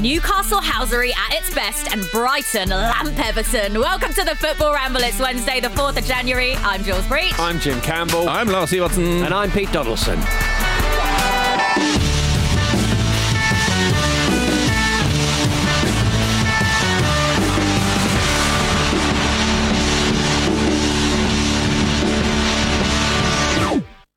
Newcastle Housery at its best and Brighton Lamp Everton. Welcome to the Football Ramble. It's Wednesday, the 4th of January. I'm Jules Breach. I'm Jim Campbell. I'm Lars Sivertsen. And I'm Pete Donaldson.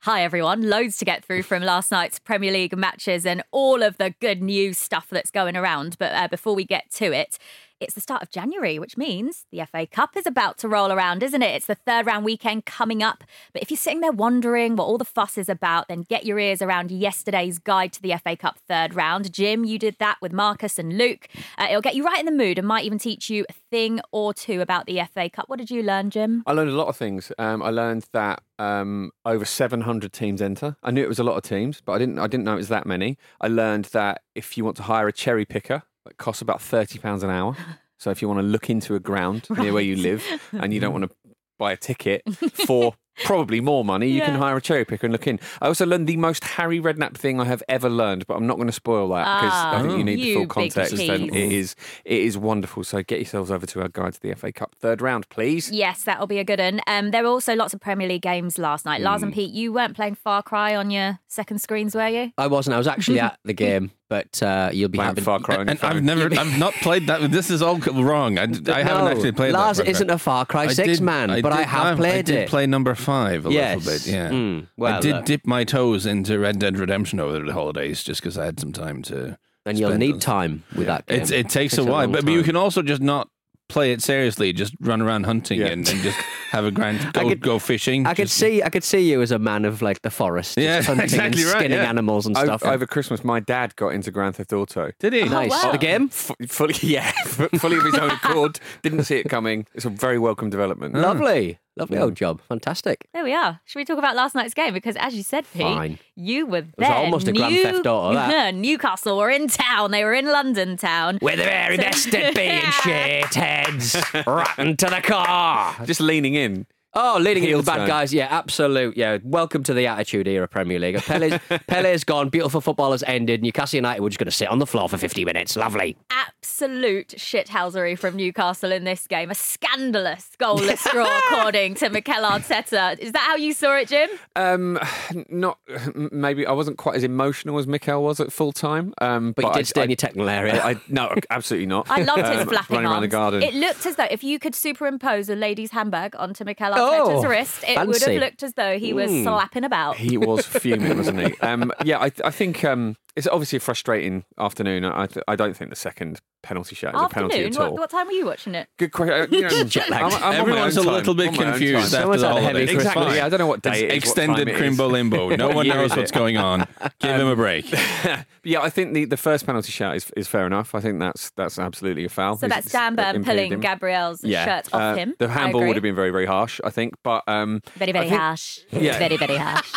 Hi, everyone. Loads to get through from last night's Premier League matches and all of the good news stuff that's going around. But uh, before we get to it, it's the start of January, which means the FA Cup is about to roll around, isn't it? It's the third round weekend coming up. But if you're sitting there wondering what all the fuss is about, then get your ears around yesterday's guide to the FA Cup third round. Jim, you did that with Marcus and Luke. Uh, it'll get you right in the mood and might even teach you a thing or two about the FA Cup. What did you learn, Jim? I learned a lot of things. Um, I learned that um, over 700 teams enter. I knew it was a lot of teams, but I didn't. I didn't know it was that many. I learned that if you want to hire a cherry picker, it costs about 30 pounds an hour. So if you want to look into a ground near where you live and you don't want to buy a ticket for probably more money, you can hire a cherry picker and look in. I also learned the most Harry Redknapp thing I have ever learned, but I'm not going to spoil that because I think Ah, you need the full context. And it is it is wonderful. So get yourselves over to our guide to the FA Cup third round, please. Yes, that'll be a good one. Um, there were also lots of Premier League games last night. Lars Hmm. and Pete, you weren't playing Far Cry on your second screens, were you? I wasn't. I was actually at the game, but uh, you'll be Playing having Far Cry on your And I've phone. never, I've not played that. This is all wrong. I, I haven't No, actually played Lars that. Far Cry. isn't a Far Cry I 6 did- man, but I did- have I played did it. play number five a Yes. little bit. Yeah, Mm, well, I did uh, dip my toes into Red Dead Redemption over the holidays just because I had some time to. and you'll spend need time with that game. It's, it takes a while, but, but you can also just not play it seriously. Just run around hunting Yeah. and, and just have a grand go, could- go fishing. I could just- see, I could see you as a man of like the forest, just Yeah, hunting exactly and right, skinning yeah. animals and stuff. over Christmas, my dad got into Grand Theft Auto. Did he? Oh, nice. wow. Oh, the game, F- fully, yeah, f- fully of his own accord. Didn't see it coming. It's a very welcome development. Oh. lovely, lovely old job, fantastic. There we are. Should we talk about last night's game? Because as you said, Pete, Fine. you were there. It was there. almost a Grand New- Theft Auto, that. Newcastle were in town. They were in London town. We're the very best at being shitheads, rotten to the core. Just leaning in. Oh, leading into the bad guys. Yeah, absolute. Yeah, welcome to the Attitude Era Premier League. Pele's, Pele's gone. Beautiful football has ended. Newcastle United were just going to sit on the floor for 50 minutes. Lovely. Absolute shithousery from Newcastle in this game. A scandalous goalless draw, according to Mikel Arteta. Is that how you saw it, Jim? Um, not maybe I wasn't quite as emotional as Mikel was at full time. Um, But, you I- did stay I, in your technical area. I, I, no, absolutely not. I loved his Um, flapping running around the garden. It looked as though if you could superimpose a lady's handbag onto Mikel Arteta's Oh, wrist, it would fancy. have looked as though he was slapping about. He was fuming, wasn't he? Um, yeah, I, I think um, it's obviously a frustrating afternoon. I, I don't think the second penalty shot is a penalty at all. What, what time were you watching it? Good question. You know, Jet lagged. I'm- I'm Everyone's a little bit On my own confused time. after Someone's the had a heavy holidays. Exactly. Yeah, I don't know what day It's it is, extended time it is. crimbo limbo. No one knows what's going on. Give him a break. yeah, I think the, the first penalty shot is, is fair enough. I think that's that's absolutely a foul. So He's- that's Dan Burn pulling him. Gabriel's yeah. shirt off uh, him. The handball would have been very very harsh, I think. But um, very, very think harsh. Yeah. Very, very harsh.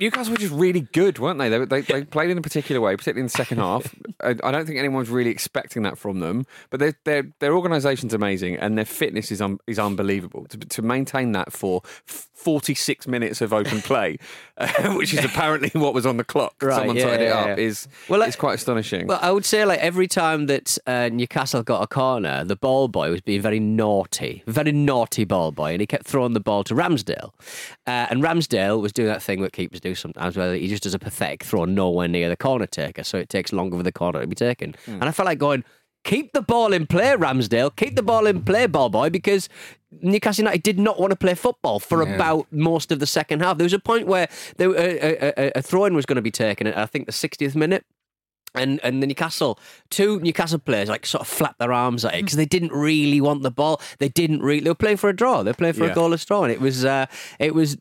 Newcastle were just really good, weren't they? They, they, they played in a particular way, particularly in the second half. I, I don't think anyone's really expecting that from them. But their their their organisation's amazing, and their fitness is un, is unbelievable. To, to maintain that for 46 minutes of open play, uh, which is apparently what was on the clock. Right, Someone yeah, tied it yeah, up. yeah. Is Well, well, it's quite astonishing. Well, I would say like every time that uh, Newcastle got a corner, the ball boy was being very naughty, very naughty ball boy, and he kept throwing the ball to Ramsdale. Uh, and Ramsdale was doing that thing that keepers do sometimes, where he just does a pathetic throw nowhere near the corner taker, so it takes longer for the corner to be taken. And I felt like going. Keep the ball in play, Ramsdale. Keep the ball in play, ball boy, because Newcastle United did not want to play football for about most of the second half. There was a point where there, a, a, a, a throw in was going to be taken at I think the 60th minute. And and the Newcastle two Newcastle players like sort of flapped their arms at it because they didn't really want the ball. They didn't really. They were playing for a draw. They were playing for a Yeah. goalless draw, and it was uh, it was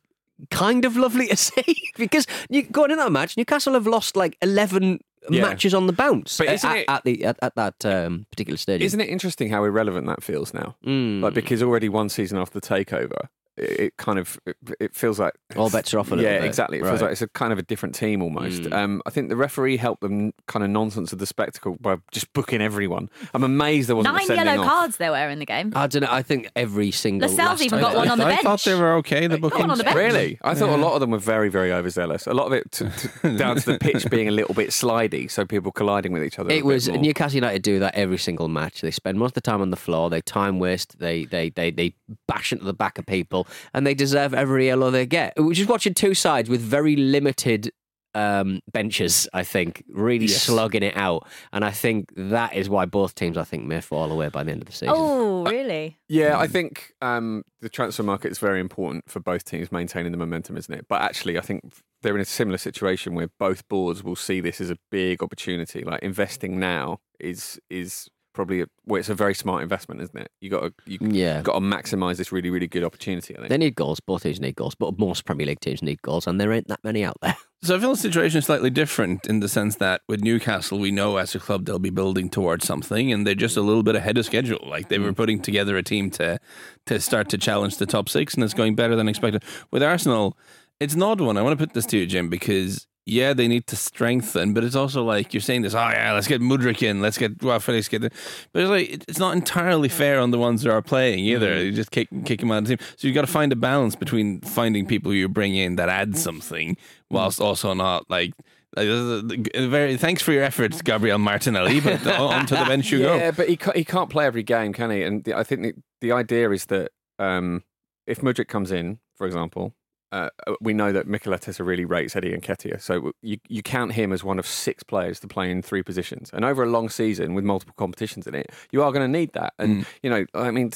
kind of lovely to see because you, going in that match, Newcastle have lost like eleven Yeah. matches on the bounce But at, isn't at, it- at the at, at that um, particular stadium. Isn't it interesting how irrelevant that feels now? Mm. Like because already one season after the takeover, it, it kind of it, it feels like All bets are off a little yeah, bit. exactly. It feels like it's a kind of a different team almost. Mm. Um, I think the referee helped them kind of nonsense of the spectacle by just booking everyone. I'm amazed there wasn't a Nine sending yellow off. cards there were in the game. I don't know. I think every single Lascelles last even got one on the bench. I thought they were okay. The Got one on the bookings. bench. Really? I thought a lot of them were very, very overzealous. A lot of it to, to, down to the pitch being a little bit slidey, so people colliding with each other. a It bit was more. Newcastle United do that every single match. They spend most of the time on the floor. They time waste. They they they they bash into the back of people, and they deserve every yellow they get. We're just watching two sides with very limited um, benches. I think really Yes. slugging it out, and I think that is why both teams I think may fall away by the end of the season. Oh, really? Yeah, I think um, the transfer market is very important for both teams maintaining the momentum, isn't it? But actually, I think they're in a similar situation where both boards will see this as a big opportunity. Like investing now is is probably a, well, it's a very smart investment, isn't it? You got to you mm, Yeah. got to maximise this really really good opportunity. I think. They need goals. Both teams need goals, but most Premier League teams need goals, and there ain't that many out there. So I feel the situation is slightly different in the sense that with Newcastle, we know as a club they'll be building towards something, and they're just a little bit ahead of schedule. Like they were mm. putting together a team to to start to challenge the top six, and it's going better than expected. With Arsenal, it's an odd one. I want to put this to you, Jim, because yeah, they need to strengthen, but it's also like you're saying this. Oh yeah, let's get Mudryk in, let's get well, Felix get. The, but it's like it's not entirely fair on the ones that are playing either. Mm-hmm. You just kick kick them out of the team. So you've got to find a balance between finding people you bring in that add mm-hmm. something, whilst mm-hmm. also not like. Very thanks for your efforts, Gabriel Martinelli. But onto the bench you yeah, go. Yeah, but he can't, he can't play every game, can he? And the, I think the, the idea is that um, if Mudryk comes in, for example, Uh, uh, we know that Mikel Arteta really rates Eddie Nketiah. So you, you count him as one of six players to play in three positions. And over a long season with multiple competitions in it, you are going to need that. And, mm. you know, I mean,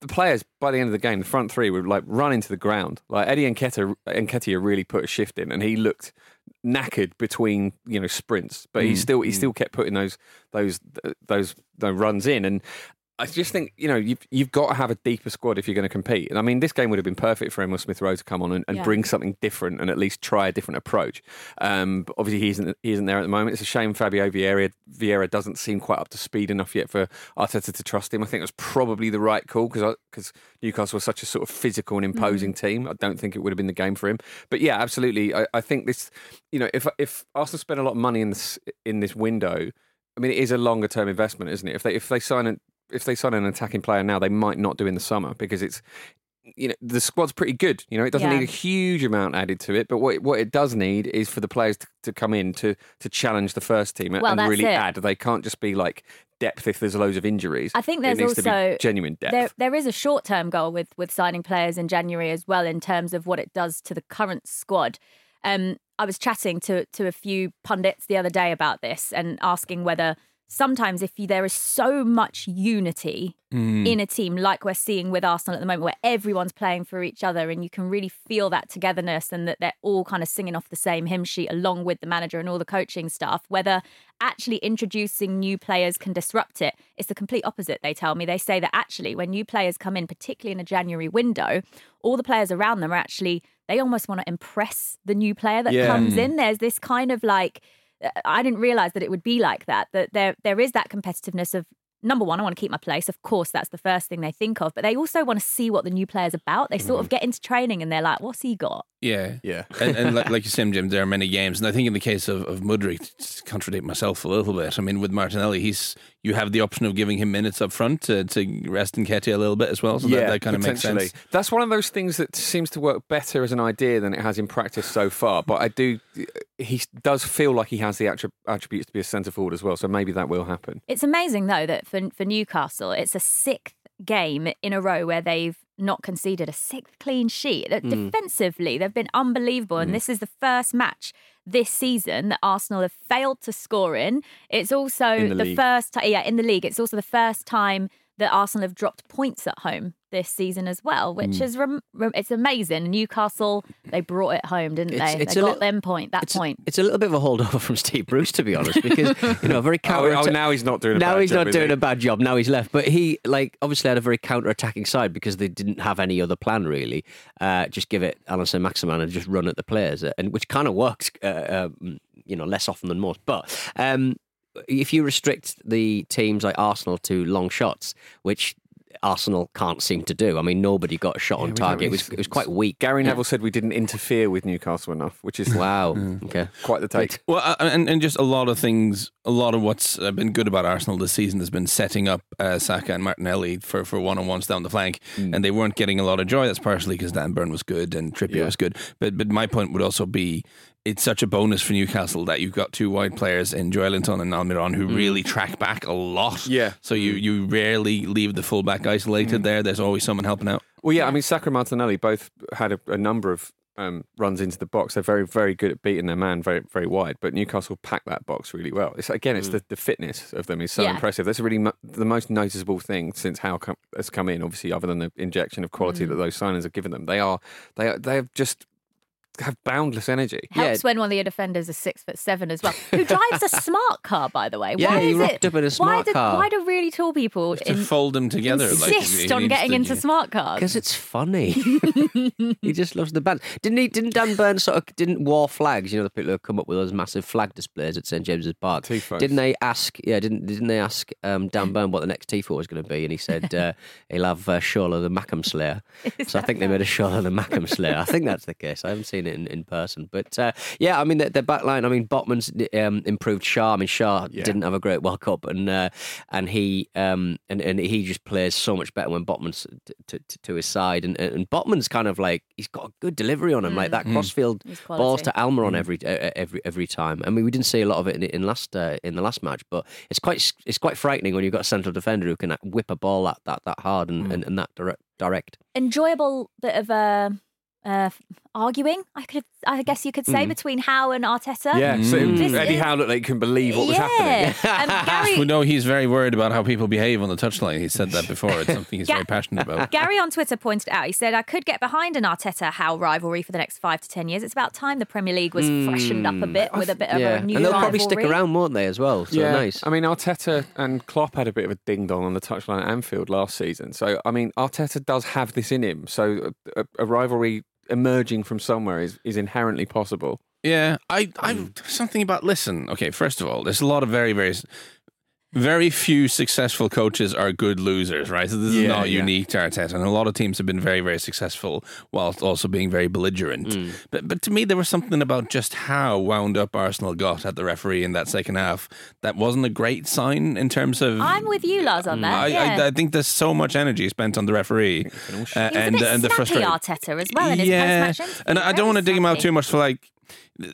the players by the end of the game, the front three would like run into the ground. Like Eddie Nketiah, Nketiah really put a shift in, and he looked knackered between you know sprints, but he mm. still he mm. still kept putting those those those those runs in. And I just think you know you've you've got to have a deeper squad if you're going to compete. And I mean, this game would have been perfect for Emil Smith Rowe to come on and, and Yeah. bring something different and at least try a different approach. Um, but obviously, he isn't he isn't there at the moment. It's a shame Fabio Vieira Vieira doesn't seem quite up to speed enough yet for Arteta to trust him. I think it was probably the right call because because Newcastle was such a sort of physical and imposing team. I don't think it would have been the game for him. But yeah, absolutely. I, I think this, you know, if if Arsenal spend a lot of money in this in this window, I mean, it is a longer term investment, isn't it? If they if they sign if they sign an attacking player now, they might not do in the summer because it's you know the squad's pretty good. You know, it doesn't Yeah. need a huge amount added to it, but what it, what it does need is for the players to, to come in to to challenge the first team and, Well, and really it. add. They can't just be like depth if there's loads of injuries. I think It there's needs to be also genuine depth. There, there is a short term goal with with signing players in January as well in terms of what it does to the current squad. Um, I was chatting to to a few pundits the other day about this and asking whether sometimes if you, there is so much unity mm. in a team like we're seeing with Arsenal at the moment where everyone's playing for each other and you can really feel that togetherness and that they're all kind of singing off the same hymn sheet along with the manager and all the coaching staff whether actually introducing new players can disrupt it it's the complete opposite they tell me. They say that actually when new players come in particularly in a January window all the players around them are actually they almost want to impress the new player that Yeah. comes mm. in. There's this kind of like I didn't realize that it would be like that. That there there is that competitiveness of number one, I want to keep my place. Of course, that's the first thing they think of. But they also want to see what the new player's about. They sort Mm-hmm. of get into training and they're like, "What's he got?" Yeah. Yeah. and, and like, like you said, Jim, there are many games, and I think in the case of, of Mudryk, to contradict myself a little bit. I mean, with Martinelli, he's you have the option of giving him minutes up front to, to rest Nketiah a little bit as well. So that, that kind of makes sense. That's one of those things that seems to work better as an idea than it has in practice so far. But I do, he does feel like he has the attributes to be a centre forward as well. So maybe that will happen. It's amazing though that for for Newcastle, it's a sixth game in a row where they've not conceded a sixth clean sheet. That hmm. Defensively, they've been unbelievable, and hmm. this is the first match this season that Arsenal have failed to score in. It's also In the the, first time, yeah, in the league. It's also the first time that Arsenal have dropped points at home this season as well, which is rem- rem- it's amazing. Newcastle they brought it home, didn't It's- they? it's they got little- them point that It's, point. it's a little bit of a holdover from Steve Bruce, to be honest, because you know, very Oh, counter. oh, now he's not doing. A now bad he's job, not doing he? a bad job. Now he's left, but he like obviously had a very counter-attacking side because they didn't have any other plan really. Uh, just give it Allan Saint-Maximin and just run at the players, uh, and which kind of works. Uh, um, you know, less often than most, but. Um, if you restrict the teams like Arsenal to long shots, which Arsenal can't seem to do, I mean, nobody got a shot Yeah, on target. It was, it was quite weak. Gary Neville said we didn't interfere with Newcastle enough, which is Wow. Okay. quite the take. Well, uh, and, and just a lot of things, a lot of what's been good about Arsenal this season has been setting up uh, Saka and Martinelli for, for one on ones down the flank, and they weren't getting a lot of joy. That's partially because Dan Burn was good and Trippier Yeah. was good. But but my point would also be it's such a bonus for Newcastle that you've got two wide players in Joelinton and Almiron who mm. really track back a lot. Yeah. So you, you rarely leave the fullback isolated mm. there. There's always someone helping out. Well, yeah, I mean, Saka and Martinelli both had a, a number of um, runs into the box. They're very, very good at beating their man very, very wide. But Newcastle pack that box really well. It's again, it's mm. the, the fitness of them is so Yeah. impressive. That's really mo- the most noticeable thing since Howe com- has come in. Obviously, other than the injection of quality that those signings have given them, they are they are they have just have boundless energy. Helps when one of your defenders is six foot seven as well. Who drives a smart car, by the way? Yeah, why he is rocked it, up in a why do, car. Why do really tall people To fold them together. like, insist he on getting to- into smart cars? Because it's funny. he just loves the band. Didn't he? Didn't Dan Burn sort of didn't war flags? You know the people who come up with those massive flag displays at St James's Park. Tifos. Didn't they ask? Yeah, didn't didn't they ask um, Dan Burn what the next tifo was going to be? And he said uh, he'll have uh, Shola the Mackem Slayer. so I think they made a Shola the Mackem Slayer. I think that's the case. I haven't seen it in, in person, but uh, yeah, I mean the, the back line. I mean Botman's um, improved Schär. I mean Schär Yeah. didn't have a great World Cup, and uh, and he um, and and he just plays so much better when Botman's to, to, to his side, and and Botman's kind of like he's got a good delivery on him, like that crossfield He's balls to Almiron every uh, every every time. I mean, we didn't see a lot of it in, in last uh, in the last match, but it's quite it's quite frightening when you've got a central defender who can uh, whip a ball that that, that hard and, and, and that direct. direct. enjoyable bit of uh, uh, arguing. I could, I guess you could say between Howe and Arteta. Yeah, so This Eddie is- Howe looked like he couldn't believe what was happening. Um, Gary, We know he's very worried about how people behave on the touchline. He said that before. It's something he's Ga- very passionate about. Gary on Twitter pointed out, he said, I could get behind an Arteta Howe rivalry for the next five to 10 years. It's about time the Premier League was freshened up a bit with a bit of yeah, a new and they'll probably stick around, won't they, as well? So yeah, nice. I mean, Arteta and Klopp had a bit of a ding dong on the touchline at Anfield last season. So, I mean, Arteta does have this in him. So, a, a rivalry emerging from somewhere is, is inherently possible. Yeah, I, I, hmm. something about listen. Okay, first of all, there's a lot of very, very, very few successful coaches are good losers, right? So this is Yeah, not yeah. unique to Arteta, and a lot of teams have been very, very successful whilst also being very belligerent. Mm. But, but to me, there was something about just how wound up Arsenal got at the referee in that second half that wasn't a great sign in terms of. I'm with you, Lars, on that. I, yeah. I, I think there's so much energy spent on the referee, uh, and a bit and the frustration. Arteta, as well, in his yeah, post-match and I don't want to dig him out too much for like.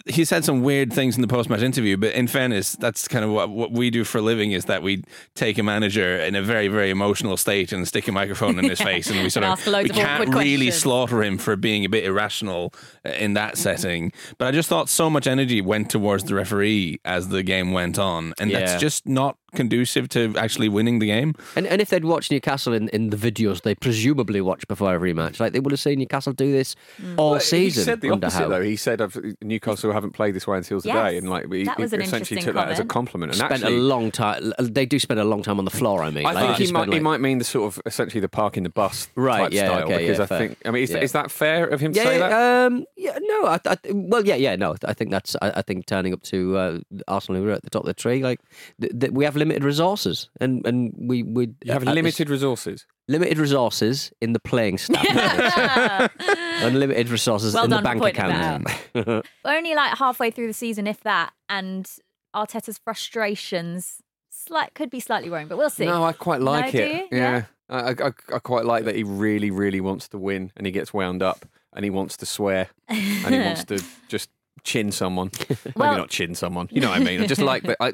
He said some weird things in the post-match interview, but in fairness, that's kind of what, what we do for a living. Is that we take a manager in a very, very emotional state and stick a microphone in his face, and we sort And of we of can't really questions. slaughter him for being a bit irrational uh, in that setting. But I just thought so much energy went towards the referee as the game went on, and Yeah. that's just not conducive to actually winning the game. And, and if they'd watched Newcastle in, in the videos they presumably watch before every match, like they would have seen Newcastle do this all Well, season. He said the under opposite, Howe. though. He said, I've, Newcastle haven't played this way until today. Yes, and like we, that was he an essentially interesting took that as a compliment. And spent actually, a long time. They do spend a long time on the floor. I mean, I Like, think they he spend, might, he might mean the sort of essentially the parking the bus Right, type yeah, style okay, because yeah, I fair. think I mean is, Yeah. is that fair of him to Yeah, say that? um, yeah, no, I, I, well, yeah, yeah, no, I think that's, I, I think turning up to uh, Arsenal who are at the top of the tree, like th- th- we have limited resources, and and we we You have at this- limited resources. limited resources in the playing staff, unlimited resources Well in the done for bank pointing account. We're only like halfway through the season, if that, and Arteta's frustrations slight could be slightly worrying, but we'll see. No, I quite like No, it. do you? Yeah, I, I, I quite like that he really, really wants to win, and he gets wound up, and he wants to swear, and he wants to just chin someone. Well- Maybe not chin someone. You know what I mean? I just like that. I,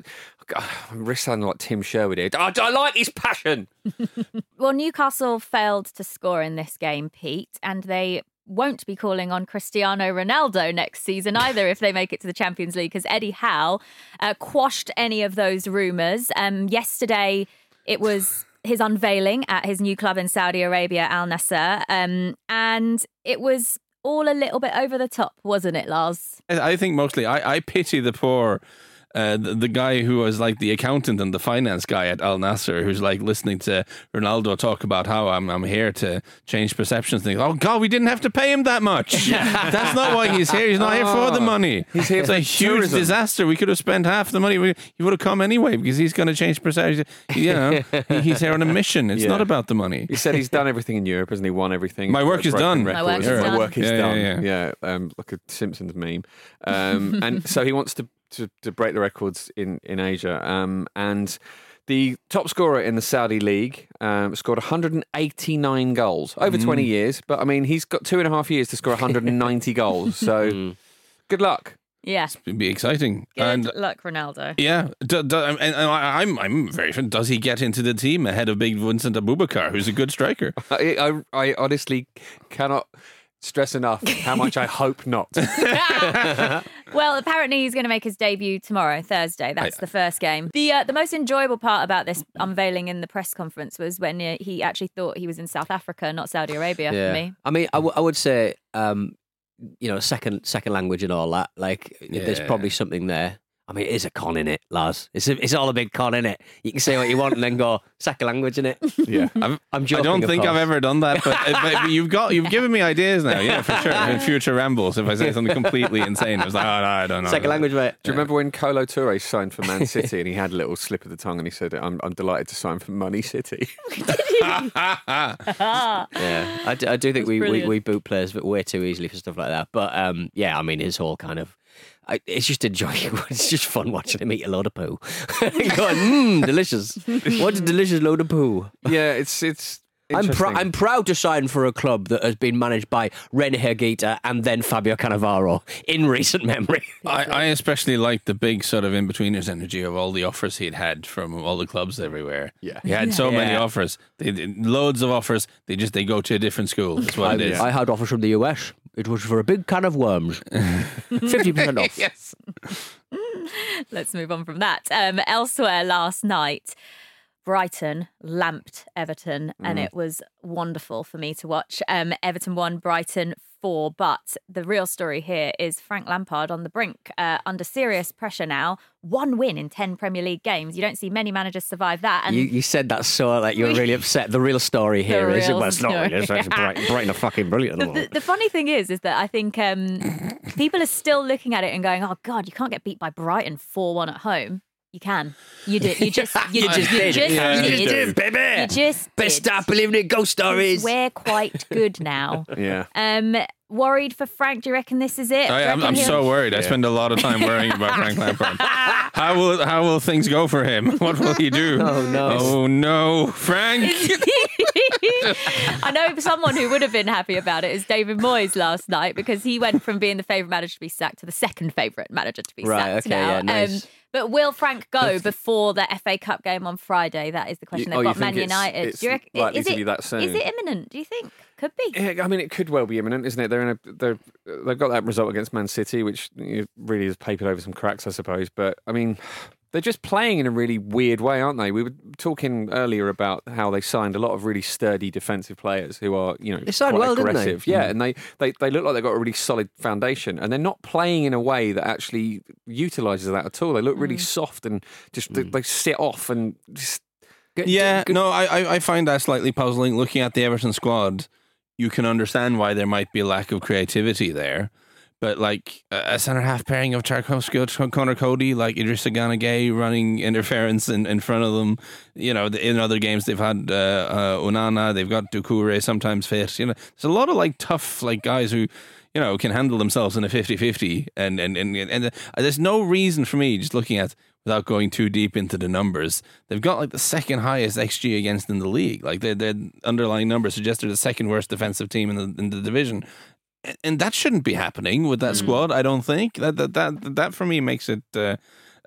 I'm really sounding like Tim Sherwood here. I, I like his passion. Well, Newcastle failed to score in this game, Pete, and they won't be calling on Cristiano Ronaldo next season either if they make it to the Champions League because Eddie Howe uh, quashed any of those rumours. Um, yesterday, it was his unveiling at his new club in Saudi Arabia, Al Nassr, um, and it was all a little bit over the top, wasn't it, Lars? I think mostly I, I pity the poor. Uh, the, the guy who was like the accountant and the finance guy at Al Nassr, who's like listening to Ronaldo talk about how I'm I'm here to change perceptions. Think, oh God, we didn't have to pay him that much. That's not why he's here. He's not here for the money. He's here It's for a huge tourism. disaster. We could have spent half the money. We, he would have come anyway because he's going to change perceptions. You know, he- he's here on a mission. It's Yeah. not about the money. He said he's done everything in Europe, hasn't he? Won everything. My work is done. My work records. is My done. work is Yeah, done. yeah, Yeah, um, like a Simpsons meme. Um, and so he wants to, to, to break the records in, in Asia. Um, and the top scorer in the Saudi league um, scored 189 goals over Mm. 20 years. But I mean, he's got two and a half years to score 190 goals. So good luck. Yeah. It'd be exciting. Good and luck, Ronaldo. Yeah, do, do, and, and I, I'm I'm very. Does he get into the team ahead of Big Vincent Aboubakar, who's a good striker? I, I, I honestly cannot stress enough how much I hope not. Well, apparently he's going to make his debut tomorrow, Thursday. That's the first game. The uh, the most enjoyable part about this unveiling in the press conference was when uh, he actually thought he was in South Africa, not Saudi Arabia. For me, I mean, I, w- I would say, um, you know, second second language and all that. Like, there's probably something there. I mean, it is a con in it, Lars. It's a, it's all a big con in it. You can say what you want and then go second language in it. yeah. I've, I'm I don't of think I've ever done that, but, uh, but you've got you've given me ideas now. Yeah, for sure. In future rambles, if I say something completely insane, I was like, oh, no, I don't know. second language, mate. Do you remember when Kolo Toure signed for Man City and he had a little slip of the tongue and he said, I'm, I'm delighted to sign for Money City? Yeah, I do, I do think we, we, we boot players but way too easily for stuff like that. But um, yeah, I mean, his whole kind of. I, it's just enjoyable. It's just fun watching him eat a load of poo. Going, mmm, delicious. What a delicious load of poo. yeah, it's it's. I'm, pr- I'm proud to sign for a club that has been managed by Rene Higuita and then Fabio Cannavaro in recent memory. I, I especially like the big sort of in betweeners energy of all the offers he'd had from all the clubs everywhere. Yeah. he had so many Yeah. offers. They, they- loads of offers. They just they go to a different school. That's what it is. I had offers from the US. It was for a big can of worms. 50% off. yes. let's move on from that. Um, elsewhere last night. Brighton lamped Everton, and Mm. it was wonderful for me to watch. Um, Everton won, Brighton four, but the real story here is Frank Lampard on the brink, uh, under serious pressure now. One win in 10 Premier League games. You don't see many managers survive that. And You, you said that so like you were really upset. The real story here is real well, it's not really. It's Brighton, Brighton are fucking brilliant. the the, the funny thing is, is that I think um, people are still looking at it and going, "Oh God, you can't get beat by Brighton four one at home." You can. You did. You just. You, You just you did. Just Yeah, did. you did, baby. You just Best did. start believing in ghost stories. We're quite good now. Yeah. Um, worried for Frank? Do you reckon this is it? Do I, am I'm he'll- so worried. I spend a lot of time worrying about Frank Lampard. How will how will things go for him? What will he do? Oh, no. Oh no, Frank! I know someone who would have been happy about it is David Moyes last night because he went from being the favourite manager to be sacked to the second favourite manager to be Right, sacked okay, now. yeah, nice. um, but will Frank go before the FA Cup game on Friday? That is the question. Oh, They've you got Man it's- United. it's Do you reckon, likely is to it, be that soon? Is it imminent? Do you think? Could be. Yeah, I mean, it could well be imminent, isn't it? They're in a they're they've got that result against Man City, which really has papered over some cracks, I suppose. But I mean, they're just playing in a really weird way, aren't they? We were talking earlier about how they signed a lot of really sturdy defensive players who are you know They signed quite well, didn't they? Mm. Yeah, and they, they they look like they've got a really solid foundation, and they're not playing in a way that actually utilises that at all. They look really soft and just they, they sit off and just yeah, no, I, I I find that slightly puzzling. Looking at the Everton squad, you can understand why there might be a lack of creativity there. But like a centre half pairing of Tarkowski, Conor Coady, like Idrissa Gueye running interference in, in front of them. You know, in other games they've had uh, uh, they've got Doucouré sometimes fit. You know, there's a lot of like tough like guys who you know, can handle themselves in a 50-50 and and and, and uh, there's no reason for me just looking at without going too deep into the numbers. They've got like the second highest XG against in the league. Like their their underlying numbers suggest they're the second worst defensive team in the in the division. And- And that shouldn't be happening with that squad. I don't think that that that that for me makes it uh,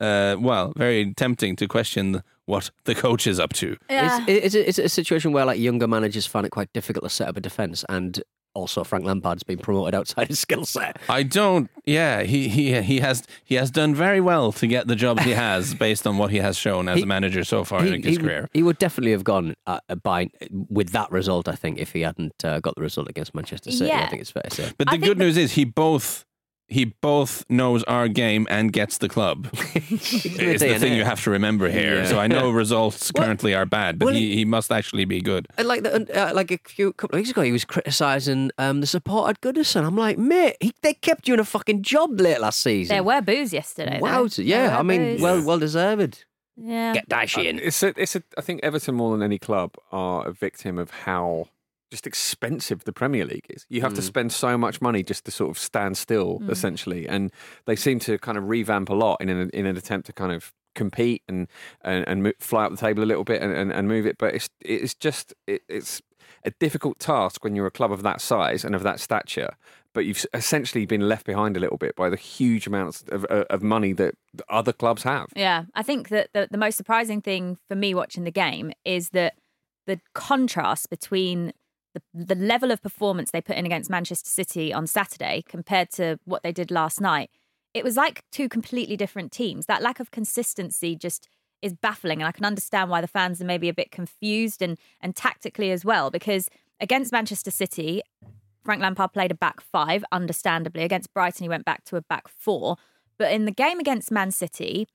uh, well very tempting to question what the coach is up to. Yeah. Is, is, it, is it a situation where like younger managers find it quite difficult to set up a defence and also Frank Lampard's been promoted outside his skill set? I don't. Yeah, he he he has he has done very well to get the jobs he has based on what he has shown as He- a manager so far in his he, career. he would definitely have gone uh, by with that result. I think if he hadn't uh, got the result against Manchester City, I think it's fair to say. But the think good that- news is he both he both knows our game and gets the club. It's the thing you have to remember here. Yeah. So I know results Well- currently are bad, but well, he, he must actually be good. And Like the, uh, like a few couple of weeks ago, he was criticising um, the support at Goodison. I'm like, mate, he, they kept you in a fucking job late last season. There were boos yesterday. Wow, There yeah, I mean, boos. well, well deserved. yeah. Get Dyche in. It's a, it's a, I think Everton more than any club are a victim of how just expensive the Premier League is. You have to mm. spend so much money just to sort of stand still, mm. essentially, and they seem to kind of revamp a lot in an, in an attempt to kind of compete and and, and fly up the table a little bit and, and, and move it. But it's it's just it, it's a difficult task when you're a club of that size and of that stature. But you've essentially been left behind a little bit by the huge amounts of, of of money that other clubs have. Yeah, I think that the, the most surprising thing for me watching the game is that the contrast between the, the level of performance they put in against Manchester City on Saturday compared to what they did last night. It was like two completely different teams. That lack of consistency just is baffling, and I can understand why the fans are maybe a bit confused and and tactically as well. Because against Manchester City, Frank Lampard played a back five, understandably. Against Brighton, he went back to a back four. But in the game against Man City,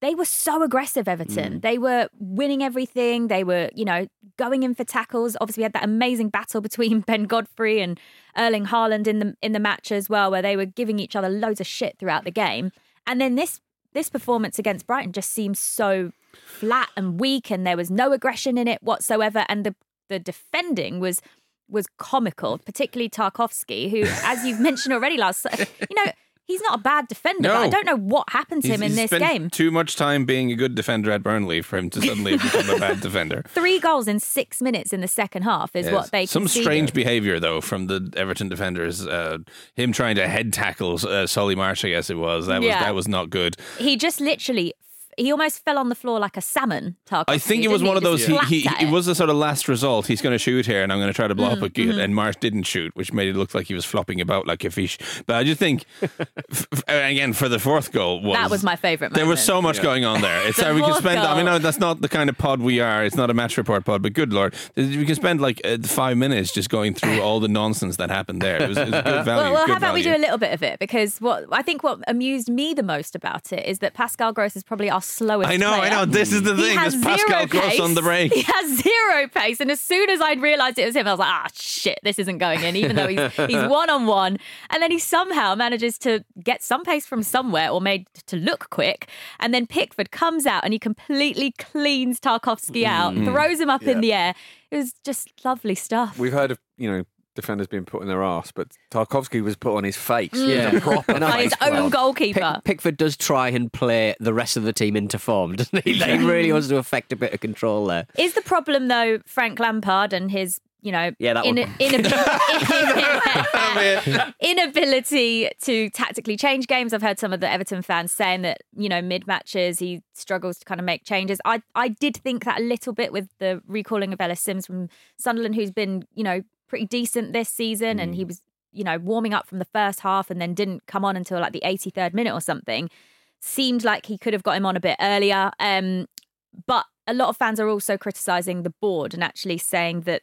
they were so aggressive, Everton. Mm. They were winning everything. They were, you know, going in for tackles. Obviously, we had that amazing battle between Ben Godfrey and Erling Haaland in the in the match as well, where they were giving each other loads of shit throughout the game. And then this this performance against Brighton just seems so flat and weak, and there was no aggression in it whatsoever. And the the defending was was comical, particularly Tarkowski, who, as you've mentioned already, last you know. He's not a bad defender, but I don't know what happened to He's- him in this spent game. Too much time being a good defender at Burnley for him to suddenly become a bad defender. Three goals in six minutes in the second half is what they Some conceded. strange behavior though from the Everton defenders. Uh, him trying to head tackle uh, Solly March, I guess it was. That was Yeah. that was not good. He just literally, he almost fell on the floor like a salmon. Tarkowski, I think it was didn't one of those. Just He, he it was the sort of last result. He's going to shoot here, and I'm going to try to blow up a Mm-hmm. And March didn't shoot, which made it look like he was flopping about like a fish. But I just think, f- f- again, for the fourth goal, was, That was my favourite There was so much going on there. It's The sorry, we can fourth spend. I mean, no, that's not the kind of pod we are. It's not a match report pod. But good lord, we can spend like uh, five minutes just going through all the nonsense that happened there. It was, it was good value. Well, well good how about we do a little bit of it? Because what I think what amused me the most about it is that Pascal Gross is probably our slowest. I know, I know. This is the He thing. has There's Pascal zero Gross pace. on the break. He has zero pace, and as soon as I'd realised it was him, I was like, "Ah, shit, this isn't going in." Even though he's he's one on one, and then he somehow manages to get some pace from somewhere or made to look quick, and then Pickford comes out and he completely cleans Tarkowski out, Mm. throws him up in the air. It was just lovely stuff. We've heard of you know defenders being put in their arse, but Tarkowski was put on his face. Mm. Yeah. It was a proper And By his face own plant. goalkeeper. Pick, Pickford does try and play the rest of the team into form, doesn't he? Like, he really wants to affect a bit of control there. Is the problem though Frank Lampard and his, you know, Yeah, that in, one. inabil- inability to tactically change games? I've heard some of the Everton fans saying that you know mid matches he struggles to kind of make changes. I I did think that a little bit with the recalling of Ellis Simms from Sunderland, who's been you know pretty decent this season, and he was you know warming up from the first half and then didn't come on until like the 83rd minute or something. Seemed like he could have got him on a bit earlier. Um, but a lot of fans are also criticising the board and actually saying that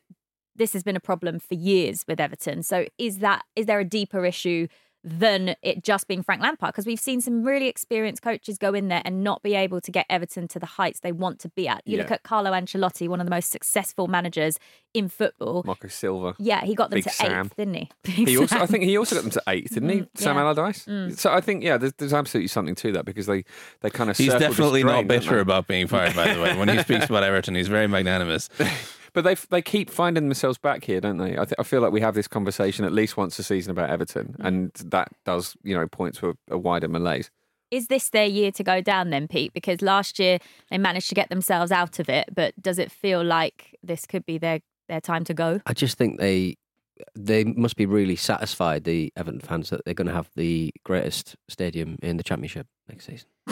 this has been a problem for years with Everton. So is that is there a deeper issue than it just being Frank Lampard? Because we've seen some really experienced coaches go in there and not be able to get Everton to the heights they want to be at. You look at Carlo Ancelotti, one of the most successful managers in football. Marco Silva. Yeah, he got them Big to Sam. eighth, didn't he? Big He also, I think he also got them to eighth, didn't he? Mm, Sam yeah. Allardyce. So I think, yeah, there's, there's absolutely something to that because they, they kind of He's definitely string, not bitter about being fired. By the way, when he speaks about Everton, he's very magnanimous. But But they they keep finding themselves back here, don't they? I, th- I feel like we have this conversation at least once a season about Everton, Mm. and that does you know point to a, a wider malaise. Is this their year to go down then, Pete? Because last year they managed to get themselves out of it, but does it feel like this could be their, their time to go? I just think they they must be really satisfied, the Everton fans, that they're going to have the greatest stadium in the Championship next season.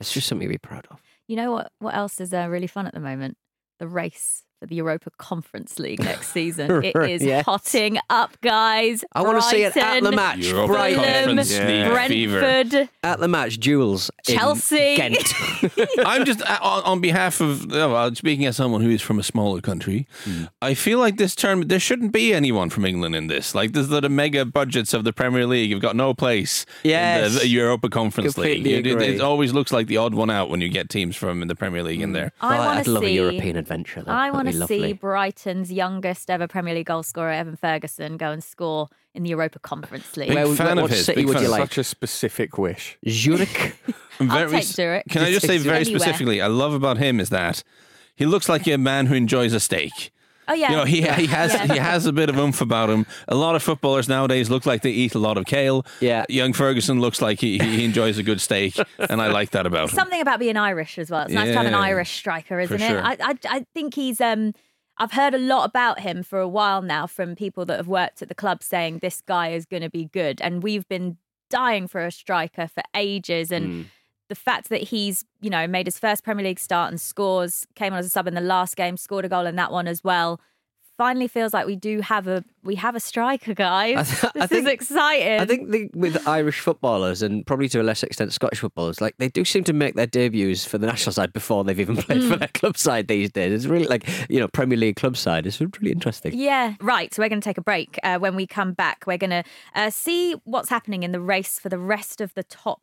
it's just something to be proud of. You know what? What else is uh, really fun at the moment? The race the Europa Conference League next season. It is Yes. hotting up, guys. I want to see it at the match. Europa Brighton. Conference Yeah. League fever. Brentford. At the match, Jules. in Chelsea. Ghent. I'm just uh, on, on behalf of oh, well, speaking as someone who is from a smaller country. Hmm. I feel like this term there shouldn't be anyone from England in this. Like this, the mega budgets of the Premier League You've got no place in the, the Europa Conference Completely League. It, it, it always looks like the odd one out when you get teams from the Premier League in hmm. there. I Right, want I'd to love see a European adventure. Though. I want be to see. Brighton's youngest ever Premier League goalscorer Evan Ferguson, go and score in the Europa Conference League. Big Where- fan what of his. city big would fan you like? Such a specific wish. Zurich. I'm I'll take Zurich. Can I just say very Anywhere. specifically, I love about him is that he looks like a man who enjoys a steak. Oh yeah, You know, he he has Yeah. he has a bit of oomph about him. A lot of footballers nowadays look like they eat a lot of kale. Yeah. young Ferguson looks like he, he enjoys a good steak, and I like that about him. something about being Irish as well. It's nice to have an Irish striker, isn't it? sure. I, I I think he's um. I've heard a lot about him for a while now from people that have worked at the club saying this guy is going to be good, and we've been dying for a striker for ages. And Hmm. The fact that he's you know made his first Premier League start and scores, came on as a sub in the last game, scored a goal in that one as well. Finally, feels like we do have a we have a striker, guys. I th- I this think- is exciting. I think the, with Irish footballers and probably to a lesser extent Scottish footballers, like they do seem to make their debuts for the national side before they've even played Mm. for their club side these days. It's really like you know Premier League club side. It's really interesting. Yeah, right. So we're going to take a break. Uh, when we come back, we're going to uh, see what's happening in the race for the rest of the top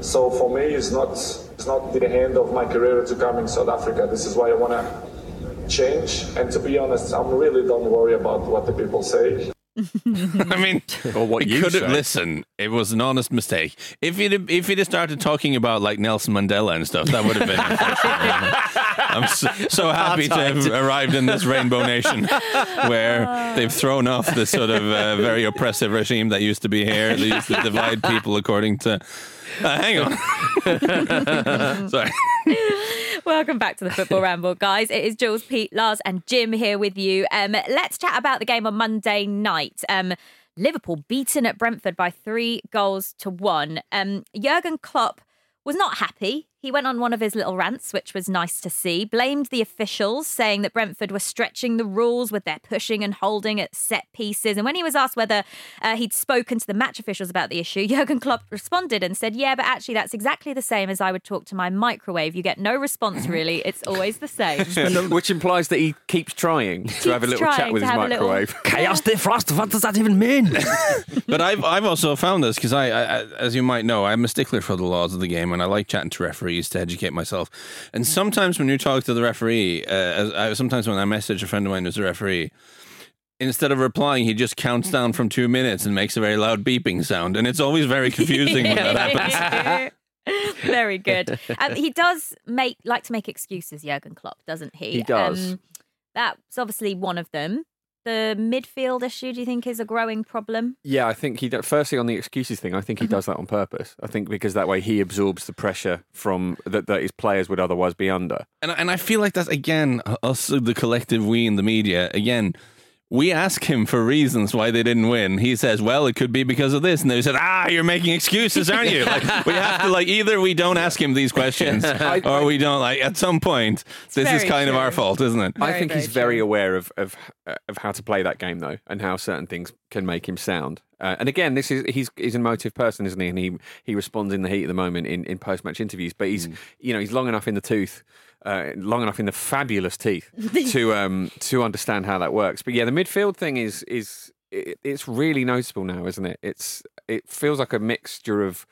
So for me, it's not it's not the end of my career to come in South Africa. This is why I want to change. And to be honest, I'm really don't worry about what the people say. I mean, Or what he you could have say. listen. It was an honest mistake. If he'd if he'd have started talking about like Nelson Mandela and stuff, that would have been. I'm so, so happy to have arrived in this rainbow nation where they've thrown off the sort of uh, very oppressive regime that used to be here. They used to divide people according to. Uh, hang on. Sorry. Welcome back to the Football Ramble, guys. It is Jules, Pete, Lars, and Jim here with you. Um, let's chat about the game on Monday night. Um, Liverpool beaten at Brentford by three goals to one. Um, Jurgen Klopp was not happy. He went on one of his little rants, which was nice to see. Blamed the officials, saying that Brentford were stretching the rules with their pushing and holding at set pieces. And when he was asked whether uh, he'd spoken to the match officials about the issue, Jurgen Klopp responded and said, "Yeah, but actually, that's exactly the same as I would talk to my microwave. You get no response, really. It's always the same." Which implies that he keeps trying to have a little chat with his have a little- microwave. Chaos defrost. What does that even mean? But I've I've also found this because I, I, as you might know, I'm a stickler for the laws of the game, and I like chatting to referees to educate myself. And sometimes when you talk to the referee, uh, I, sometimes when I message a friend of mine who's a referee, instead of replying, he just counts down from two minutes and makes a very loud beeping sound, and it's always very confusing when that happens. Very good. Um, he does make like to make excuses, Jurgen Klopp, doesn't he? He does. Um, that's obviously one of them. The midfield issue, do you think, is a growing problem? Yeah, I think he. do- Firstly, on the excuses thing, I think he mm-hmm. does that on purpose. I think because that way he absorbs the pressure from that, that his players would otherwise be under. And and I feel like that's again us, the collective we in the media. Again, we ask him for reasons why they didn't win. He says, "Well, it could be because of this," and they said, "Ah, you're making excuses, aren't you?" Like we have to like either we don't ask him these questions or we don't. Like at some point, this is very kind of our fault, isn't it? I think very he's very true. aware of of uh, of how to play that game though, and how certain things can make him sound. Uh, and again, this is he's he's an emotive person, isn't he? And he he responds in the heat of the moment in, in post match interviews. But he's you know he's long enough in the tooth, uh, long enough in the fabulous teeth to um to understand how that works. But yeah, the midfield thing is is it, it's really noticeable now, isn't it? It's it feels like a mixture of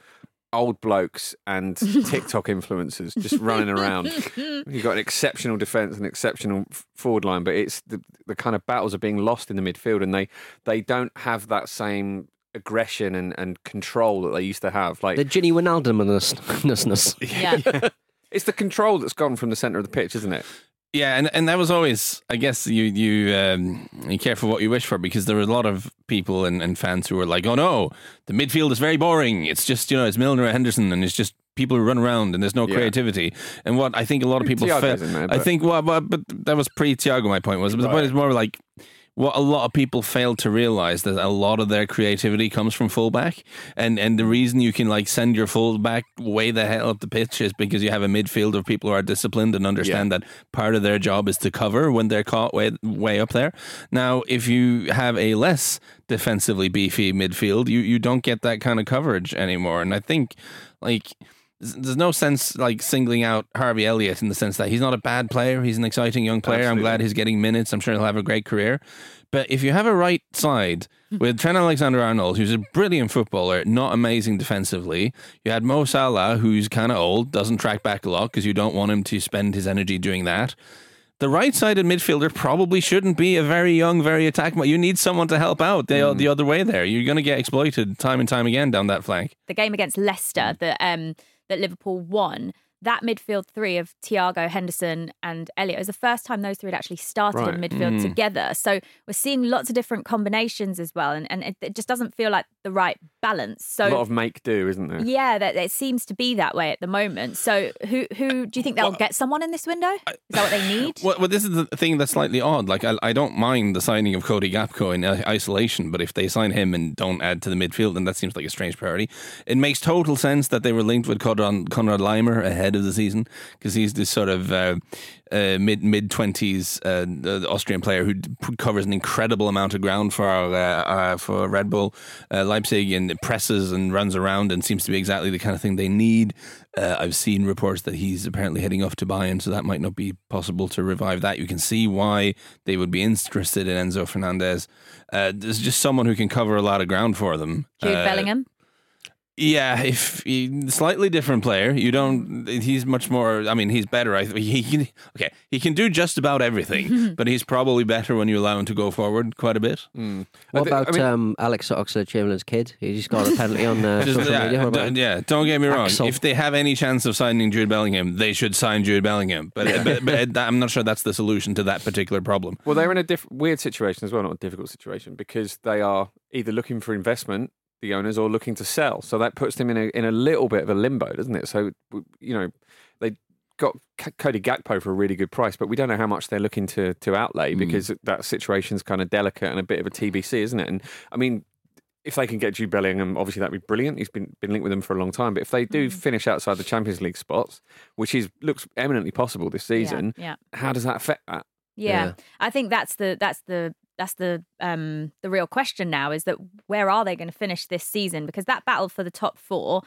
old blokes and TikTok influencers just running around. You've got an exceptional defence and exceptional forward line, but it's the the kind of battles are being lost in the midfield, and they they don't have that same aggression and, and control that they used to have. Like the Gini Wijnaldum-ness. Yeah. It's the control that's gone from the centre of the pitch, isn't it? Yeah, and and that was always, I guess, you you um, you care for what you wish for because there were a lot of people and, and fans who were like, "Oh no, the midfield is very boring. It's just you know it's Milner and Henderson, and it's just people who run around, and there's no Yeah. creativity." And what I think a lot of people Thiago's felt, there, I think, well, but, but that was pre Thiago. My point was, but the point is more like. What a lot of people fail to realize that a lot of their creativity comes from fullback, and and the reason you can like send your fullback way the hell up the pitch is because you have a midfield of people who are disciplined and understand that part of their job is to cover when they're caught way way up there. Now, if you have a less defensively beefy midfield, you you don't get that kind of coverage anymore, and I think like. There's- no sense like singling out Harvey Elliott in the sense that he's not a bad player. He's an exciting young player. I'm glad he's getting minutes. I'm sure he'll have a great career. But if you have a right side with Trent Alexander Arnold, who's a brilliant footballer, not amazing defensively, you had Mo Salah, who's kind of old, doesn't track back a lot because you don't want him to spend his energy doing that. The right sided midfielder probably shouldn't be a very young, very attack. You need someone to help out the, the other way there. You're going to get exploited time and time again down that flank. the game against Leicester the. um that Liverpool won. That midfield three of Thiago, Henderson, and Elliot it was the first time those three had actually started in midfield Mm. together. So we're seeing lots of different combinations as well, and, and it, it just doesn't feel like the right balance. So a lot of make do, isn't there? yeah, that it seems to be that way at the moment. So who who do you think they'll get someone in this window? Is that what they need? Well, well, this is the thing that's slightly odd. Like, I, I don't mind the signing of Cody Gakpo in uh, isolation, but if they sign him and don't add to the midfield, then that seems like a strange priority. It makes total sense that they were linked with Konrad, Konrad Laimer ahead of the season because he's this sort of uh, uh, mid mid twenties uh, uh, Austrian player who covers an incredible amount of ground for uh, uh, for Red Bull uh, Leipzig and presses and runs around and seems to be exactly the kind of thing they need. Uh, I've seen reports that he's apparently heading off to Bayern, so that might not be possible to revive that. You can see why they would be interested in Enzo Fernandez. Uh, there's just someone who can cover a lot of ground for them. Jude Bellingham. Yeah, if he, slightly different player, you don't. He's much more. I mean, he's better. I he can. Okay, he can do just about everything, but he's probably better when you allow him to go forward quite a bit. Mm. What I thi- about I mean- um, Alex Oxlade Chamberlain's kid? He just got a penalty on uh, Just- social yeah, media. What about d- yeah, don't get me wrong. Axel. If they have any chance of signing Jude Bellingham, they should sign Jude Bellingham. But, but, but I'm not sure that's the solution to that particular problem. Well, they're in a diff- weird situation as well, not a difficult situation, because they are either looking for investment, the owners, or looking to sell. So that puts them in a in a little bit of a limbo, doesn't it? So you know, they got C- Cody Gakpo for a really good price, but we don't know how much they're looking to to outlay hmm. because that situation's kind of delicate and a bit of a TBC, isn't it? And I mean. If they can get Jude Bellingham, obviously that'd be brilliant. He's been been linked with them for a long time. But if they do hmm. finish outside the Champions League spots, which is looks eminently possible this season, Yeah. how does that affect that? Yeah. Yeah. I think that's the that's the that's the um the real question now is that where are they going to finish this season because that battle for the top 4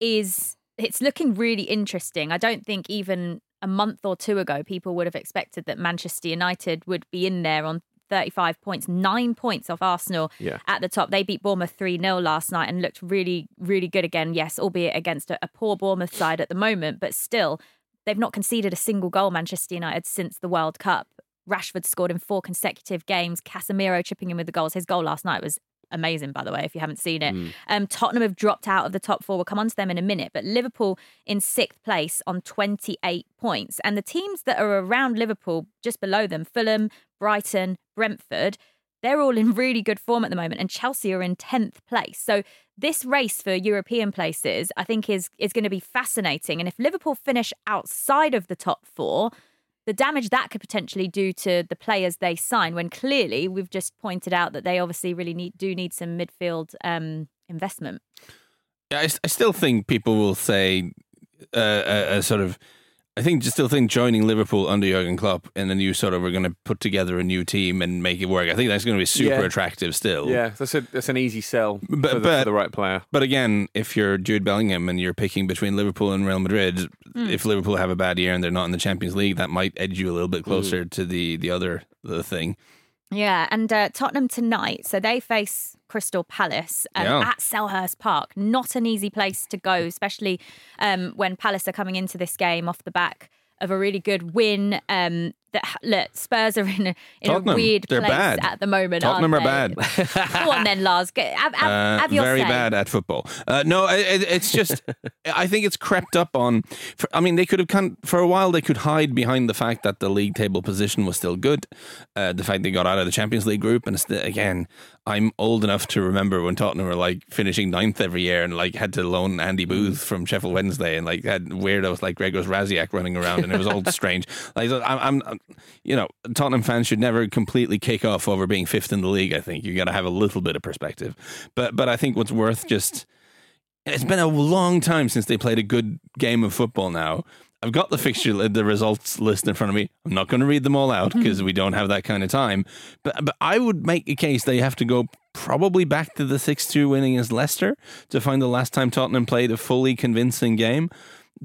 is it's looking really interesting. I don't think even a month or two ago people would have expected that Manchester United would be in there on 35 points, 9 points off Arsenal Yeah. at the top. They beat Bournemouth 3-0 last night and looked really really good again. Yes, albeit against a, a poor Bournemouth side at the moment, but still they've not conceded a single goal Manchester United since the World Cup. Rashford scored in four consecutive games. Casemiro chipping in with the goals. His goal last night was amazing, by the way, if you haven't seen it. Um, Tottenham have dropped out of the top four. We'll come on to them in a minute. But Liverpool in sixth place on 28 points. And the teams that are around Liverpool, just below them, Fulham, Brighton, Brentford, they're all in really good form at the moment. And Chelsea are in 10th place. So this race for European places, I think, is, is going to be fascinating. And if Liverpool finish outside of the top four, the damage that could potentially do to the players they sign when clearly we've just pointed out that they obviously really need do need some midfield um, investment. Yeah, I, I still think people will say uh, a, a sort of. I think just still think joining Liverpool under Jurgen Klopp and then you sort of are going to put together a new team and make it work. I think that's going to be super Yeah. attractive still. Yeah, that's a that's an easy sell But- for, the, but- for the right player. But again, if you're Jude Bellingham and you're picking between Liverpool and Real Madrid, hmm. if Liverpool have a bad year and they're not in the Champions League, that might edge you a little bit hmm. closer to the the other the thing. Yeah, and uh, Tottenham tonight, so they face Crystal Palace um, Yeah. at Selhurst Park. Not an easy place to go, especially um, when Palace are coming into this game off the back of a really good win. Um, that look, Spurs are in a, in a weird place bad. at the moment. Tottenham are bad. Go on then, Lars. Have, have, Uh, have your very say. bad at football. Uh, no, it- it's just I think it's crept up on. For, I mean, they could have come for a while. They could hide behind the fact that the league table position was still good, uh, the fact they got out of the Champions League group, and again, I'm old enough to remember when Tottenham were like finishing ninth every year and like had to loan Andy mm. Booth from Sheffield Wednesday and like had weirdos like Gregor Rasiak running around, and it was all strange. Like I'm, I'm, you know, Tottenham fans should never completely kick off over being fifth in the league. I think you got to have a little bit of perspective, but but I think what's worth just it's been a long time since they played a good game of football now. I've got the fixture, the results list in front of me. I'm not going to read them all out because we don't have that kind of time. But but I would make a case they have to go probably back to the 6 2 winning against Leicester to find the last time Tottenham played a fully convincing game.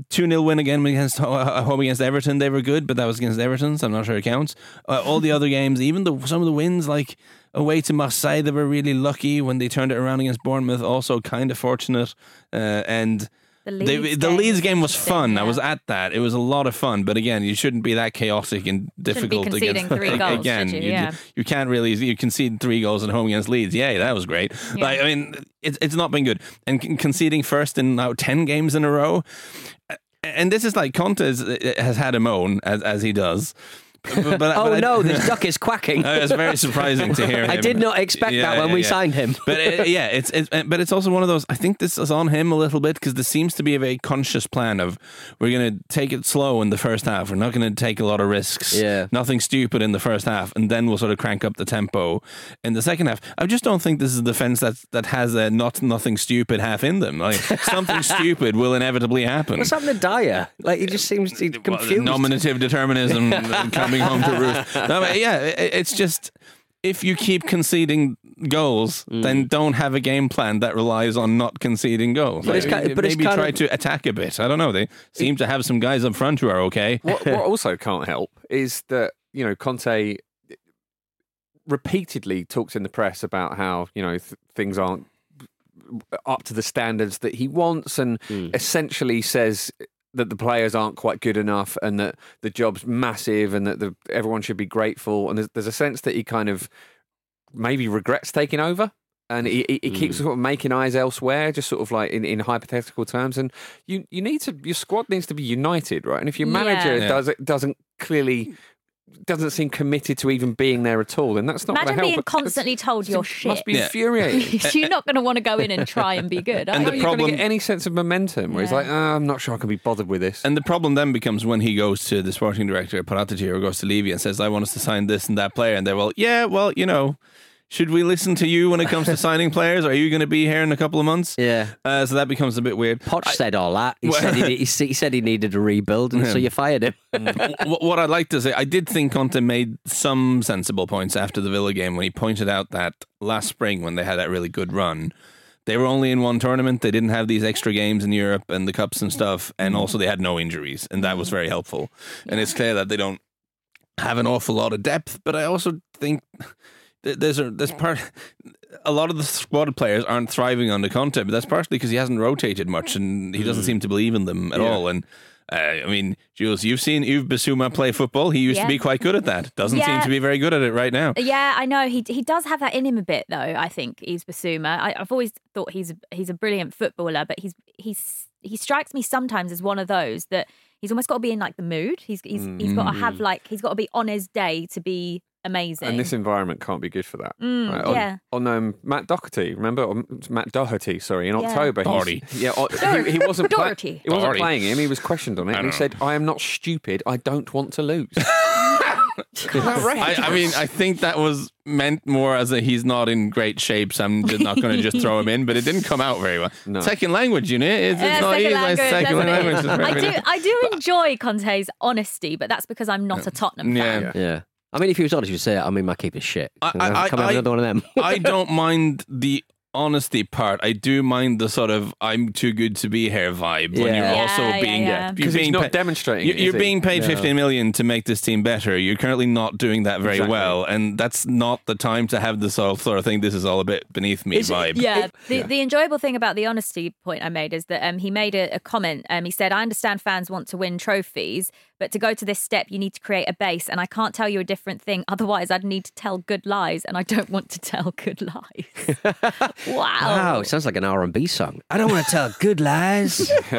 2 0 win again against uh, home against Everton. They were good, but that was against Everton, so I'm not sure it counts. Uh, all the other games, even the some of the wins, like away to Marseille, they were really lucky when they turned it around against Bournemouth. Also, kind of fortunate. Uh, and The they, Leeds the game Leeds was game was fun. I was at that. It was a lot of fun. But again, you shouldn't be that chaotic and difficult. against, three goals, again, you? Yeah. you can't really. You concede three goals at home against Leeds. Yay, that was great. Yeah. Like I mean, it's it's not been good. And conceding first in now ten games in a row. And this is like Conte has, had a moan as as he does. But, but- Oh but no, this duck is quacking. Uh, it's very surprising to hear. I did not expect Yeah, that when yeah, we yeah. signed him. But uh, yeah, it's, it's uh, but it's also one of those. I think this is on him a little bit because there seems to be a very conscious plan of we're going to take it slow in the first half. We're not going to take a lot of risks. Yeah. nothing stupid in the first half, and then we'll sort of crank up the tempo in the second half. I just don't think this is a defense that that has a not nothing stupid half in them. Like something stupid will inevitably happen. What's happened to Dier? Like he just seems to Well, confused. nominative determinism coming home to roost. No, but yeah, it- it's just if you keep conceding goals, Mm. then don't have a game plan that relies on not conceding goals. But it's Like, ki- but it's maybe kind try of- to attack a bit. I don't know. They seem to have some guys up front who are okay. What, what also can't help is that you know Conte repeatedly talks in the press about how you know th- things aren't up to the standards that he wants, and essentially says that the players aren't quite good enough, and that the job's massive, and that the, everyone should be grateful. And there's, there's a sense that he kind of maybe regrets taking over. And he, he, he keeps hmm. sort of making eyes elsewhere, just sort of like in, in hypothetical terms. And you, you need to your squad needs to be united, right? And if your manager Yeah. Yeah. does it doesn't clearly doesn't seem committed to even being there at all, and that's not Imagine gonna help. being It's- constantly told it's- you're shit. Must be Yeah. infuriating. You're not going to want to go in and try and be good. Are And you? the You're going problem- to get any sense of momentum where he's like, oh, I'm not sure I can be bothered with this. And the problem then becomes when he goes to the sporting director, Paratici, or goes to Levy and says, I want us to sign this and that player. And they're, well, yeah, well, you know, should we listen to you when it comes to signing players? Are you going to be here in a couple of months? Yeah. Uh, so that becomes a bit weird. Poch said all that. He, Well- said he, he, he said he needed a rebuild, and so you fired him. what, what I'd like to say, I did think Conte made some sensible points after the Villa game when he pointed out that last spring when they had that really good run, they were only in one tournament. They didn't have these extra games in Europe and the cups and stuff, and also they had no injuries, and that was very helpful. And it's clear that they don't have an awful lot of depth, but I also think th- there's a there's part. A lot of the squad players aren't thriving under Conte, but that's partially because he hasn't rotated much, and he doesn't seem to believe in them at Yeah. all. And uh, I mean, Jules, you've seen Yves Bissouma play football. He used Yeah. to be quite good at that. Doesn't seem to be very good at it right now. Yeah, I know he he does have that in him a bit though. I think Yves Bissouma. I, I've always thought he's a, he's a brilliant footballer, but he's he's he strikes me sometimes as one of those that he's almost got to be in like the mood. He's he's he's got to have like he's got to be on his day to be amazing. And this environment can't be good for that. Mm, Right, on, yeah. On um, Matt Doherty, remember On Matt Doherty? Sorry, in Yeah. October, he's- Doherty. Yeah, o- he, he wasn't. pla- he wasn't Doherty. playing him. He was questioned on it, and he know. said, "I am not stupid. I don't want to lose." I, I mean, I think that was meant more as a he's not in great shape, so I'm just not going to just throw him in. But it didn't come out very well. No. Second language, you know, it's, it's Uh, not second easy. language, second doesn't language. I do I do enjoy Conte's honesty, but that's because I'm not a Tottenham fan. Yeah. Yeah. I mean, if he was honest, he'd say, it I mean, my keeper's shit. I- I- I- Come I- another one of them. I don't mind the honesty part. I do mind the sort of "I'm too good to be here" vibe when Yeah. you're Yeah, also yeah, being yeah. you're Because he's being not pa- demonstrating. You're, you're he? being paid No. 15 million to make this team better. You're currently not doing that very Exactly. well, and that's not the time to have this sort of, sort of thing. This is all a bit beneath me Is vibe. Yeah, the, the enjoyable thing about the honesty point I made is that um, he made a, a comment. Um, he said, I understand fans want to win trophies, but to go to this step, you need to create a base. And I can't tell you a different thing. Otherwise, I'd need to tell good lies. And I don't want to tell good lies. wow. Wow, it sounds like an R&B song. I don't want to tell good lies.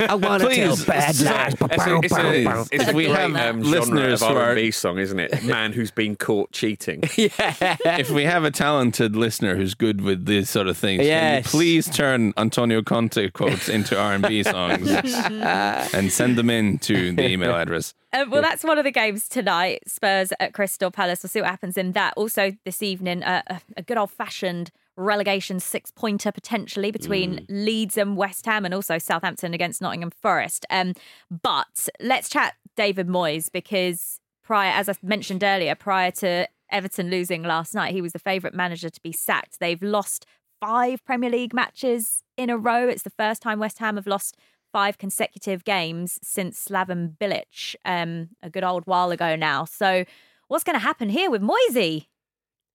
I want to tell bad lies. It's a, it's a, it's We have um, listeners genre of R&B song, isn't it? Man who's been caught cheating. yeah. if we have a talented listener who's good with these sort of things, can you Yes. please turn Antonio Conte quotes into R and B songs and send them in to the email address. Uh, well, that's one of the games tonight. Spurs at Crystal Palace. We'll see what happens in that. Also, this evening, uh, a, a good old fashioned relegation six pointer potentially between Leeds and West Ham, and also Southampton against Nottingham Forest. Um, but let's chat David Moyes because prior, as I mentioned earlier, prior to Everton losing last night, he was the favourite manager to be sacked. They've lost five Premier League matches in a row. It's the first time West Ham have lost five consecutive games since Slaven Bilic, um, a good old while ago now. So, what's going to happen here with Moisey?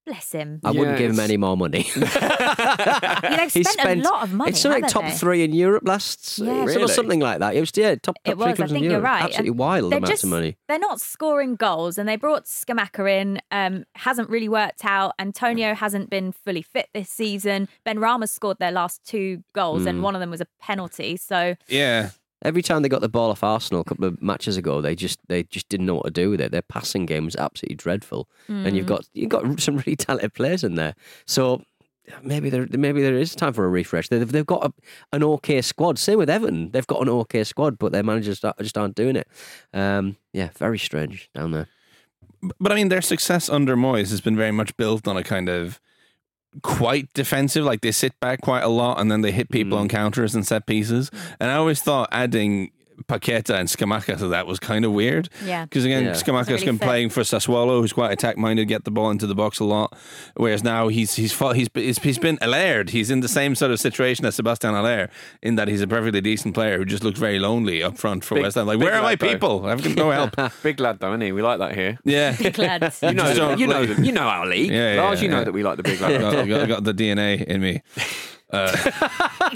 Bless him. I wouldn't Yeah, give him it's- any more money. they've He spent a lot of money, It's something haven't top they? three in Europe last, uh, Yeah. yeah, Really? something like that. It was yeah, top, top It three was. I clubs in think you're Europe. right. Absolutely And wild they're amounts just, of money. They're not scoring goals, and they brought Scamacca in. Um, hasn't really worked out. Antonio mm. hasn't been fully fit this season. Benrahma scored their last two goals, and mm. one of them was a penalty. So Yeah. Every time they got the ball off Arsenal a couple of matches ago, they just they just didn't know what to do with it. Their passing game was absolutely dreadful, and Hmm. you've got you've got some really talented players in there. So maybe there maybe there is time for a refresh. They've they've got a, an okay squad. Same with Everton, they've got an okay squad, but their managers just aren't doing it. Um, yeah, very strange down there. But I mean, their success under Moyes has been very much built on a kind of quite defensive. Like they sit back quite a lot and then they hit people mm. on counters and set pieces. And I always thought adding Paqueta and Scamacca so that was kind of weird. Yeah. Because again, Yeah. Scamacca's really been fit. playing for Sassuolo, who's quite attack minded, get the ball into the box a lot. Whereas now he's he's fought, he's he's, he's been Allaire. He's in the same sort of situation as Sebastian Haller in that he's a perfectly decent player who just looks very lonely up front for Big- West Ham. Like, where are my though. people? I've got no help. Big lad, though, isn't he? We like that here. Yeah. big lads. You know, you know, you know our league. Yeah, yeah, Lars, you yeah. know that we like the big lad. got, got, got the DNA in me. Uh,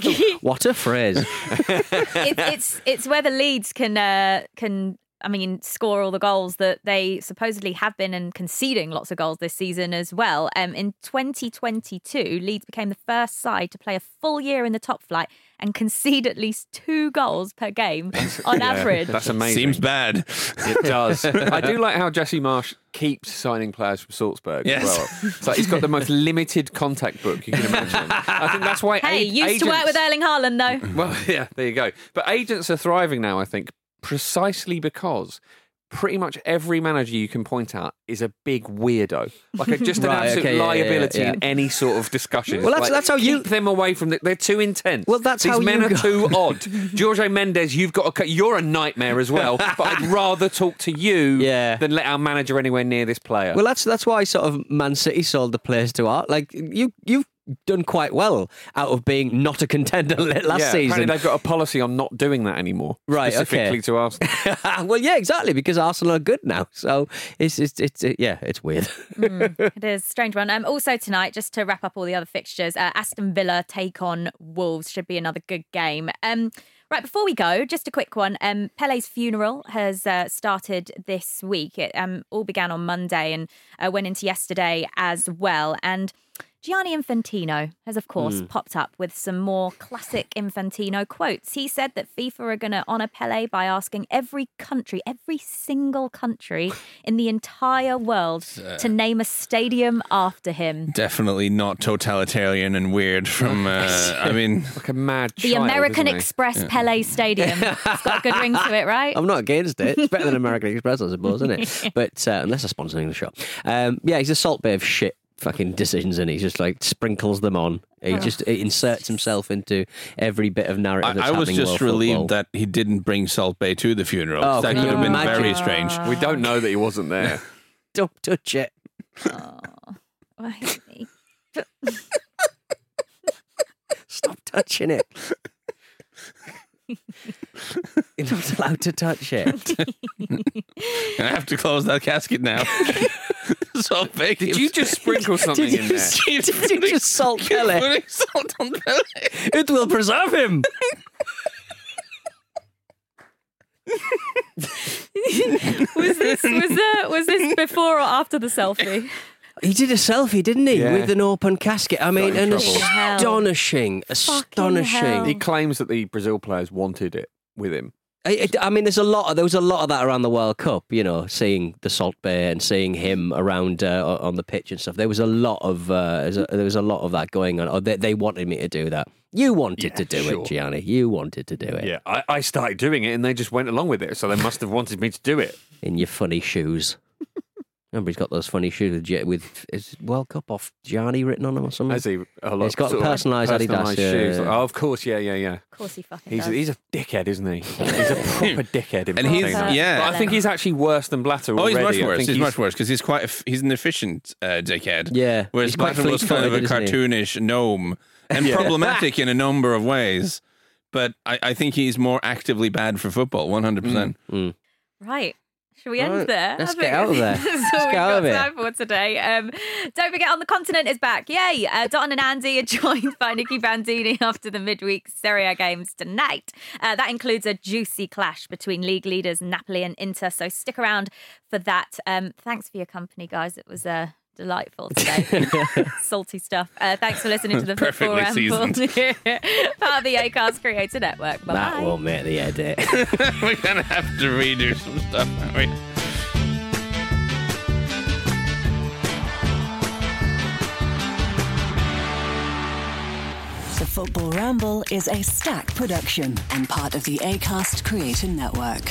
What a phrase. it's, it's it's whether Leeds can uh, can I mean score all the goals that they supposedly have been and conceding lots of goals this season as well. Um, in 2022, Leeds became the first side to play a full year in the top flight and concede at least two goals per game on Yeah, average. That's amazing. seems bad. It does. I do like how Jesse Marsch keeps signing players from Salzburg Yes. as well. It's like he's got the most limited contact book you can imagine. I think that's why. hey, a- used to work with Erling Haaland though. Well, yeah, there you go. But agents are thriving now, I think, precisely because pretty much every manager you can point out is a big weirdo. Like a, just an Right, absolute okay, yeah, yeah, liability yeah. in any sort of discussion. Well, that's- Like, that's how you- keep them away from. The, they're too intense. Well, that's These how men you are go- too odd. Jorge Mendes, you've got a. You're a nightmare as well. but I'd rather talk to you Yeah. than let our manager anywhere near this player. Well, that's that's why sort of Man City sold the players to Art. Like you, you've done quite well out of being not a contender last yeah, apparently season. they've got a policy on not doing that anymore. Right, okay. Specifically to Arsenal. well, yeah, exactly, because Arsenal are good now. So it's it's, it's uh, yeah, it's weird. It is a strange one. Um, also tonight, just to wrap up all the other fixtures, uh, Aston Villa take on Wolves. Should be another good game. Um, right before we go, just a quick one. Um, Pele's funeral has uh, started this week. It um, all began on Monday and uh, went into yesterday as well. And Gianni Infantino has, of course, popped up with some more classic Infantino quotes. He said that FIFA are going to honour Pele by asking every country, every single country in the entire world to name a stadium after him. Definitely not totalitarian and weird. From uh, I mean, like a mad The American isn't he? Express Pele Stadium. it's got a good ring to it, right? I'm not against it. It's better than American Express, I suppose, isn't it? But uh, unless they're sponsoring the show, um, yeah, he's a Salt Bae of shit. Fucking decisions, and he just like sprinkles them on. He just inserts himself into every bit of narrative. I, that's I was just relieved football. that he didn't bring Salt Bae to the funeral. Oh, that could you have been imagine? very strange. We don't know that he wasn't there. Don't touch it. I hate me. Stop touching it. You're not allowed to touch it. I have to close that casket now. Salt Bae. Did you just sprinkle something Did in you, there? did you just salt Pele? putting salt on Pele? It will preserve him. Was this was uh, was this before or after the selfie? He did a selfie, didn't he, Yeah. with an open casket? I mean, in an trouble. Hell. astonishing, astonishing. hell. He claims that the Brazil players wanted it with him. I, I mean, there's a lot. Of, there was a lot of that around the World Cup. You know, seeing the Salt Bae and seeing him around uh, on the pitch and stuff. There was a lot of uh, there was a lot of that going on. Oh, they, they wanted me to do that. You wanted Yeah, to do sure. it, Gianni. You wanted to do it. Yeah, I, I started doing it and they just went along with it. So they must have wanted me to do it. In your funny shoes. Remember, he's got those funny shoes with, Gi- with is World Cup off Gianni written on them or something. Has he? A lot, He's got sort of personalised Adidas, yeah, shoes. yeah. Oh, of course, yeah, yeah, yeah. Of course he fucking He's does. he's a dickhead, isn't he? He's a proper dickhead. In And he's- yeah. But I think he's actually worse than Blatter Oh, already. he's much worse. think He's, much worse because he's quite. A, he's an efficient uh, dickhead. Yeah, Whereas he's Blatter was kind of a fleet-footed, cartoonish gnome and problematic in a number of ways. But I, I think he's more actively bad for football. One hundred percent. Right. Should we end Right, there? let's get out of there. That's Let's all we've get out got time for today. Um, don't forget, On the Continent is back. Yay! Uh, Don and Andy are joined by Nicky Bandini after the midweek Serie A games tonight. Uh, that includes a juicy clash between league leaders Napoli and Inter. So stick around for that. Um, thanks for your company, guys. It was uh, delightful today. Salty stuff. Uh, thanks for listening to the Football Perfectly Ramble. Part of the Acast Creator Network. Bye That bye. won't make the edit. We're gonna have to redo some stuff, aren't we? The Football Ramble is a Stak production and part of the ACAST Creator Network.